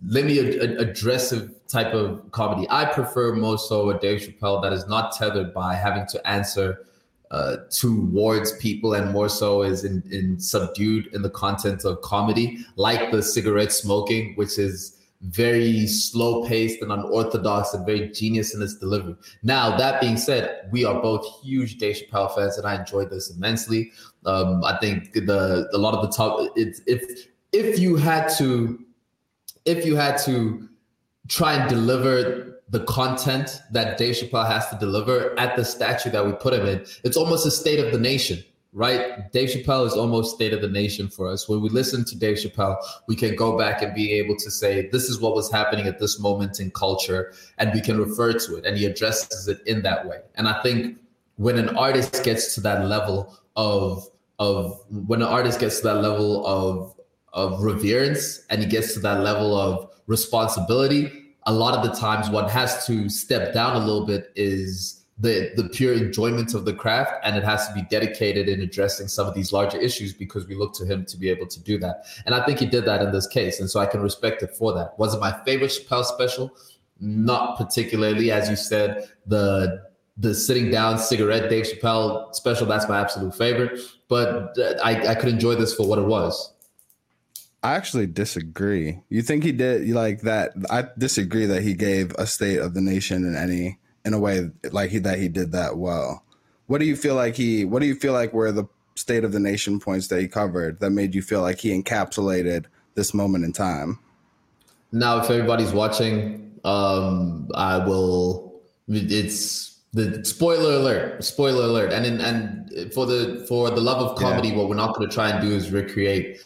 me aggressive type of comedy. I prefer more so a Dave Chappelle that is not tethered by having to answer uh, towards people and more so is in, in subdued in the content of comedy, like the cigarette smoking, which is very slow paced and unorthodox and very genius in its delivery. Now, that being said, we are both huge Dave Chappelle fans, and I enjoyed this immensely. Um, I think the a lot of the top it's if if you had to if you had to try and deliver the content that Dave Chappelle has to deliver at the statue that we put him in, it's almost a state of the nation. right? Dave Chappelle is almost state of the nation for us. When we listen to Dave Chappelle, we can go back and be able to say, this is what was happening at this moment in culture, and we can refer to it, and he addresses it in that way. And I think when an artist gets to that level of of when an artist gets to that level of of reverence and he gets to that level of responsibility, a lot of the times one has to step down a little bit is the the pure enjoyment of the craft and it has to be dedicated in addressing some of these larger issues because we look to him to be able to do that. And i think he did that in this case and so i can respect it for that. Was it my favorite chappelle special? Not particularly. As you said the the sitting down cigarette dave chappelle special that's my absolute favorite. But uh, i i could enjoy this for what it was I actually disagree. You think he did like that? I disagree that he gave a state of the nation in any in a way like he, that he did that well. What do you feel like he? What do you feel like were the state of the nation points that he covered that made you feel like he encapsulated this moment in time? Now, if everybody's watching, um, I will. It's the spoiler alert. Spoiler alert. And in, and for the for the love of comedy, yeah. what we're not going to try and do is recreate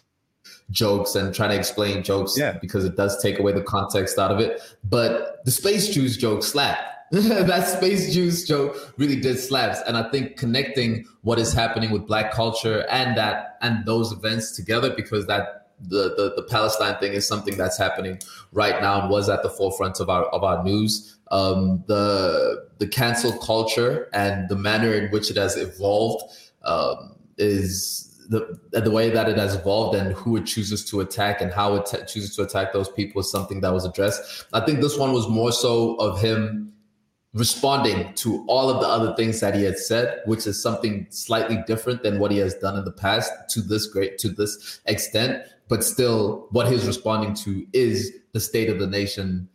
jokes and try to explain jokes yeah. because it does take away the context out of it. But the space juice joke slap [laughs] that space juice joke really did slaps and i think connecting what is happening with black culture and that and those events together because that the, the, the palestine thing is something that's happening right now and was at the forefront of our of our news um, the the cancel culture and the manner in which it has evolved um, is the the way that it has evolved and who it chooses to attack and how it t- chooses to attack those people is something that was addressed. I think this one was more so of him responding to all of the other things that he had said, which is something slightly different than what he has done in the past to this great to this extent. But still, what he's responding to is the state of the nation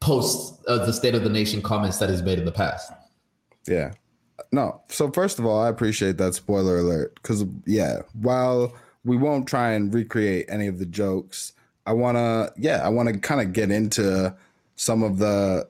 post uh, the state of the nation comments that he's made in the past. Yeah. No. So first of all, I appreciate that spoiler alert because yeah, while we won't try and recreate any of the jokes, I want to yeah, I want to kind of get into some of the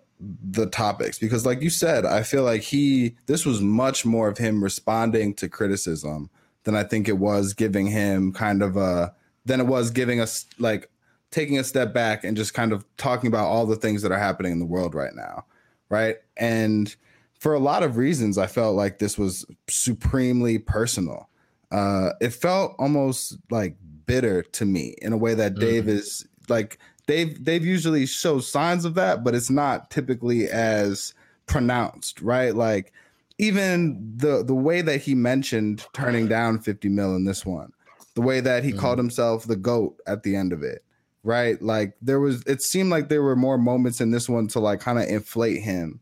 the topics because like you said i feel like he this was much more of him responding to criticism than i think it was giving him kind of a than it was giving us like taking a step back and just kind of talking about all the things that are happening in the world right now right and for a lot of reasons i felt like this was supremely personal uh it felt almost like bitter to me in a way that mm-hmm. dave is like they've they've usually show signs of that, but it's not typically as pronounced, right? Like even the the way that he mentioned turning down 50 mil in this one, the way that he mm-hmm. called himself the goat at the end of it, right? Like there was it seemed like there were more moments in this one to like kind of inflate him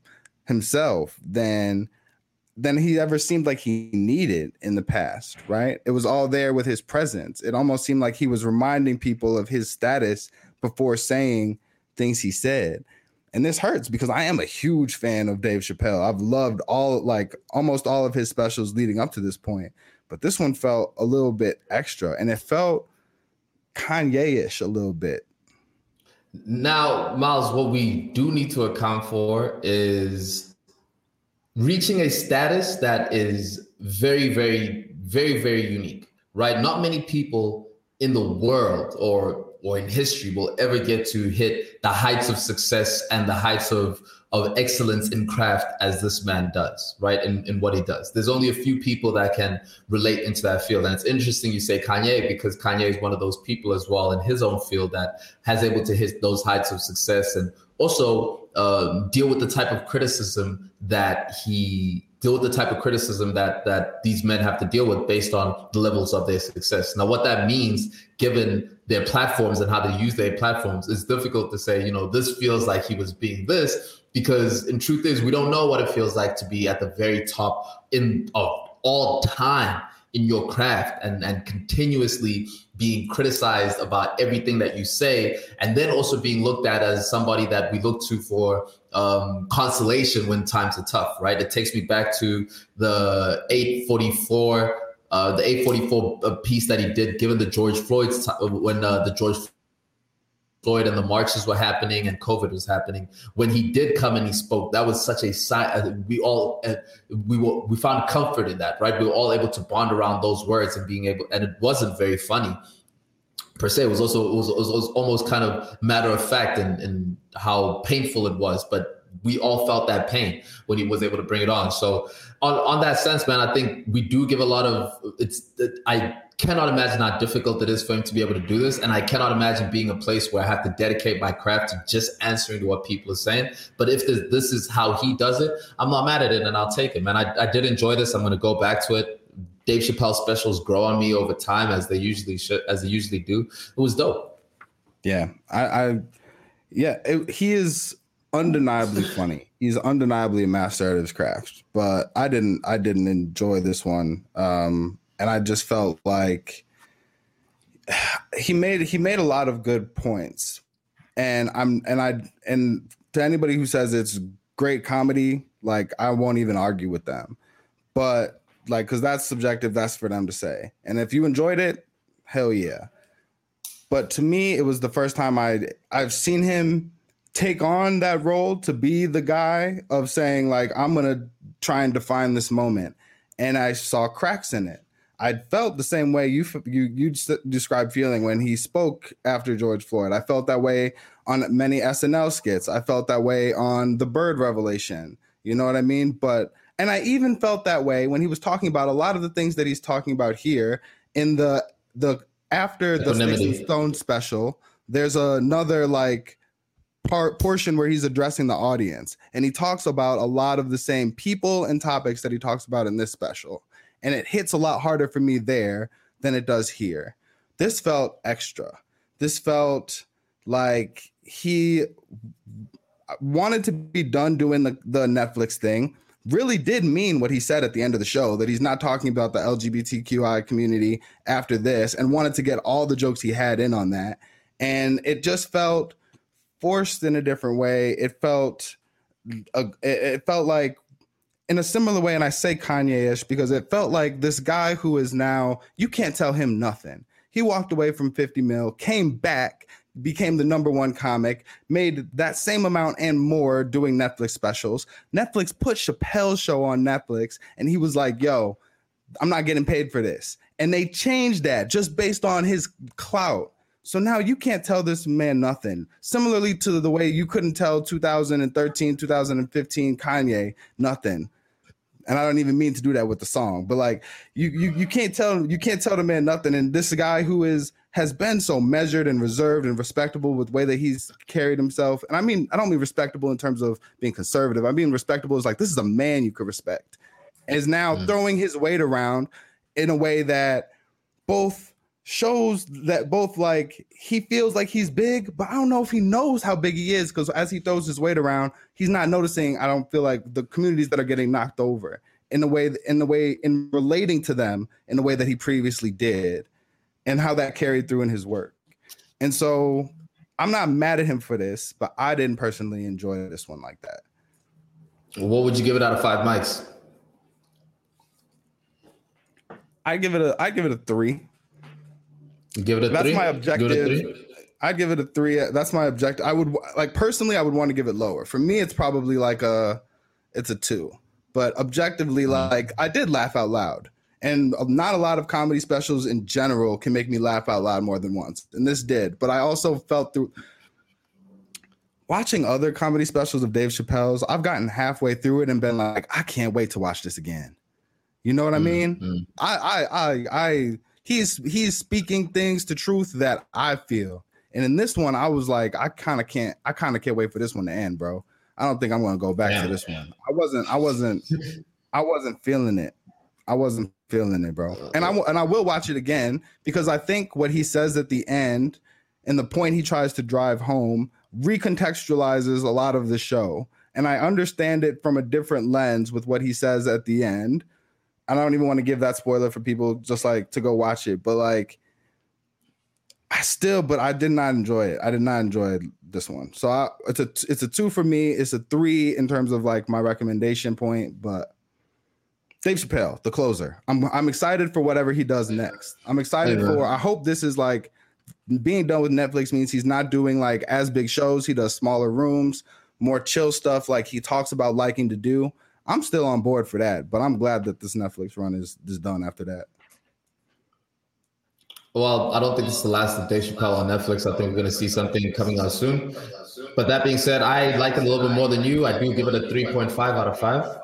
himself than than he ever seemed like he needed in the past, right? It was all there with his presence. It almost seemed like he was reminding people of his status before saying things he said. And this hurts because I am a huge fan of Dave Chappelle. I've loved all like almost all of his specials leading up to this point. But this one felt a little bit extra and it felt Kanye-ish a little bit. Now, Miles, what we do need to account for is reaching a status that is very, very, very, very unique, right? Not many people in the world or or in history will ever get to hit the heights of success and the heights of of excellence in craft as this man does, right? In, in what he does. There's only a few people that can relate into that field. And it's interesting you say Kanye because Kanye is one of those people as well in his own field that has able to hit those heights of success and also uh, deal with the type of criticism that he deal with the type of criticism that that these men have to deal with based on the levels of their success. Now, what that means, given their platforms and how they use their platforms, is difficult to say. You know, this feels like he was being this because, in truth, is we don't know what it feels like to be at the very top in of all time in your craft and and continuously being criticized about everything that you say. And then also being looked at as somebody that we look to for um, consolation when times are tough right? It takes me back to the 844 uh, the 844 uh, piece that he did given the george floyd's t- when uh, the george Floyd and the marches were happening and COVID was happening. When he did come and he spoke, that was such a sign. We all uh, we were we found comfort in that, right? We were all able to bond around those words and being able, and it wasn't very funny per se. It was also it was, it was almost kind of matter of fact and and how painful it was, but we all felt that pain when he was able to bring it on. So on on that sense, man, I think we do give a lot of it's. I cannot imagine how difficult it is for him to be able to do this, and I cannot imagine being a place where I have to dedicate my craft to just answering to what people are saying. But if this, this is how he does it, I'm not mad at it, and I'll take it, man. I, I did enjoy this. I'm going to go back to it. Dave Chappelle specials grow on me over time as they usually should, as they usually do. It was dope. Yeah, I, I yeah, it, he is undeniably funny. He's undeniably a master at his craft. But I didn't I didn't enjoy this one. Um, and I just felt like he made he made a lot of good points. And I'm and I and to anybody who says it's great comedy, like I won't even argue with them. But like cuz that's subjective, that's for them to say. And if you enjoyed it, hell yeah. But to me, it was the first time I I've seen him take on that role to be the guy of saying like I'm gonna try and define this moment, and I saw cracks in it. I felt the same way you you you described feeling when he spoke after George Floyd. I felt that way on many SNL skits. I felt that way on the Bird Revelation. You know what I mean? But and I even felt that way when he was talking about a lot of the things that he's talking about here in the the after the Stone special. There's another like part portion where he's addressing the audience. And he talks about a lot of the same people and topics that he talks about in this special. And it hits a lot harder for me there than it does here. This felt extra. This felt like he wanted to be done doing the, the netflix thing really did mean what he said at the end of the show that he's not talking about the lgbtqi community after this and wanted to get all the jokes he had in on that. And it just felt forced in a different way. It felt it felt like in a similar way, and I say Kanye-ish because it felt like this guy who is now you can't tell him nothing. He walked away from 50 mil, came back, became the number one comic, made that same amount and more doing Netflix specials. Netflix put Chappelle's show on Netflix, and he was like, yo, I'm not getting paid for this. And they changed that just based on his clout. So now you can't tell this man nothing. Similarly to the way you couldn't tell 2013, 2015 Kanye nothing. And I don't even mean to do that with the song, but like you you you can't tell you can't tell the man nothing. And this guy who is has been so measured and reserved and respectable with the way that he's carried himself. And I mean, I don't mean respectable in terms of being conservative. I mean respectable is like this is a man you could respect. Is now mm. throwing his weight around in a way that both shows that both like he feels like he's big, but I don't know if he knows how big he is because as he throws his weight around, he's not noticing. I don't feel like the communities that are getting knocked over in the way in the way in relating to them in the way that he previously did, and how that carried through in his work. And so I'm not mad at him for this, but I didn't personally enjoy this one like that. What would you give it out of five mics? I give it a I give it a three. Give it a That's three. my objective. I'd give it a three. That's my objective. I would like personally. I would want to give it lower. For me, it's probably like a, it's a two. But objectively, mm. like I did laugh out loud, and not a lot of comedy specials in general can make me laugh out loud more than once, and this did. But I also felt through watching other comedy specials of Dave Chappelle's. I've gotten halfway through it and been like, I can't wait to watch this again. You know what I mm, mean? Mm. I I I I he's he's speaking things to truth that I feel. And in this one, I was like, I kind of can't, I kind of can't wait for this one to end, bro. I don't think I'm gonna go back to this one. I wasn't, I wasn't, [laughs] I wasn't feeling it. I wasn't feeling it, bro. And I and I will watch it again because I think what he says at the end and the point he tries to drive home recontextualizes a lot of the show. And I understand it from a different lens with what he says at the end. I don't even want to give that spoiler for people just like to go watch it, but like I still, but I did not enjoy it. I did not enjoy this one. So I, it's a it's a two for me. It's a three in terms of like my recommendation point. But Dave Chappelle, the closer. I'm I'm excited for whatever he does next. I'm excited for. I hope this is like being done with Netflix means he's not doing like as big shows. He does smaller rooms, more chill stuff like he talks about liking to do. I'm still on board for that, but I'm glad that this Netflix run is is done after that. Well, I don't think it's the last of Dave Chappelle on Netflix. I think we're going to see something coming out soon. But that being said, I like it a little bit more than you. I do give it a 3.5 out of 5.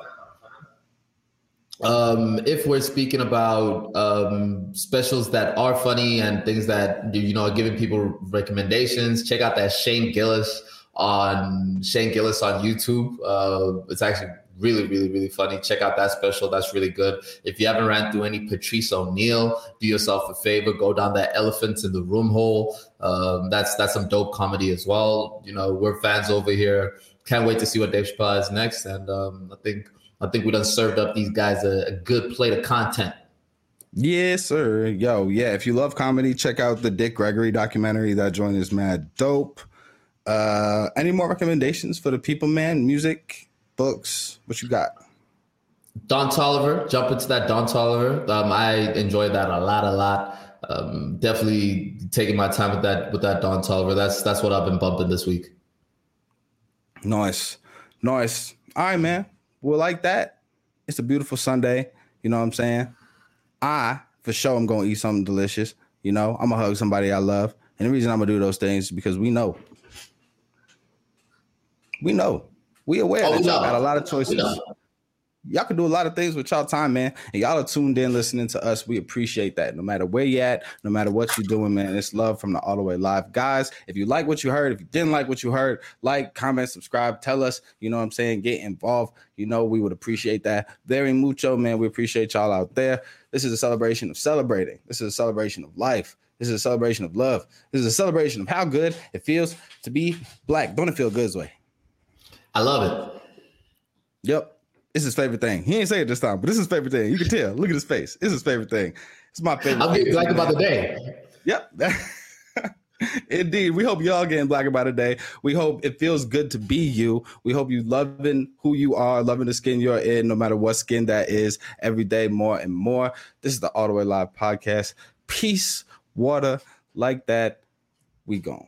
Um, if we're speaking about um, specials that are funny and things that you know are giving people recommendations, check out that Shane Gillis on Shane Gillis on YouTube. Uh, it's actually really, really, really funny. Check out that special. That's really good. If you haven't ran through any Patrice O'Neal, do yourself a favor. Go down that elephants in the room hole. Um, that's that's some dope comedy as well. You know, we're fans over here. Can't wait to see what Dave Chappelle has next. And um, I think I think we done served up these guys a, a good plate of content. Yes, sir. Yo, yeah. If you love comedy, check out the Dick Gregory documentary. That joint is mad dope. Uh, any more recommendations for the people, man? Music, books. What you got? Don Toliver. Jump into that Don Toliver. Um, I enjoyed that a lot, a lot. Um, definitely taking my time with that with that Don Toliver. That's that's what I've been bumping this week. Nice, nice. All right, man. Well, like that. It's a beautiful Sunday. You know what I'm saying? I for sure I'm gonna eat something delicious. You know, I'm gonna hug somebody I love, and the reason I'm gonna do those things is because we know. We know we aware oh, that y'all got a lot of choices. Y'all can do a lot of things with y'all time, man. And y'all are tuned in listening to us. We appreciate that. No matter where you at, no matter what you're doing, man. It's love from the all the way live. Guys, if you like what you heard, if you didn't like what you heard, like, comment, subscribe, tell us, you know what I'm saying? Get involved. You know, we would appreciate that. Very mucho, man. We appreciate y'all out there. This is a celebration of celebrating. This is a celebration of life. This is a celebration of love. This is a celebration of how good it feels to be black. Don't it feel good, Zoe? I love it. Yep. It's his favorite thing. He ain't say it this time, but this is his favorite thing. You can tell. Look at his face. It's his favorite thing. It's my favorite. I'm getting black about the day. Yep. [laughs] Indeed. We hope y'all getting black about the day. We hope it feels good to be you. We hope you loving who you are, loving the skin you're in, no matter what skin that is, every day more and more. This is the All the Way Live podcast. Peace, water, like that. We gone.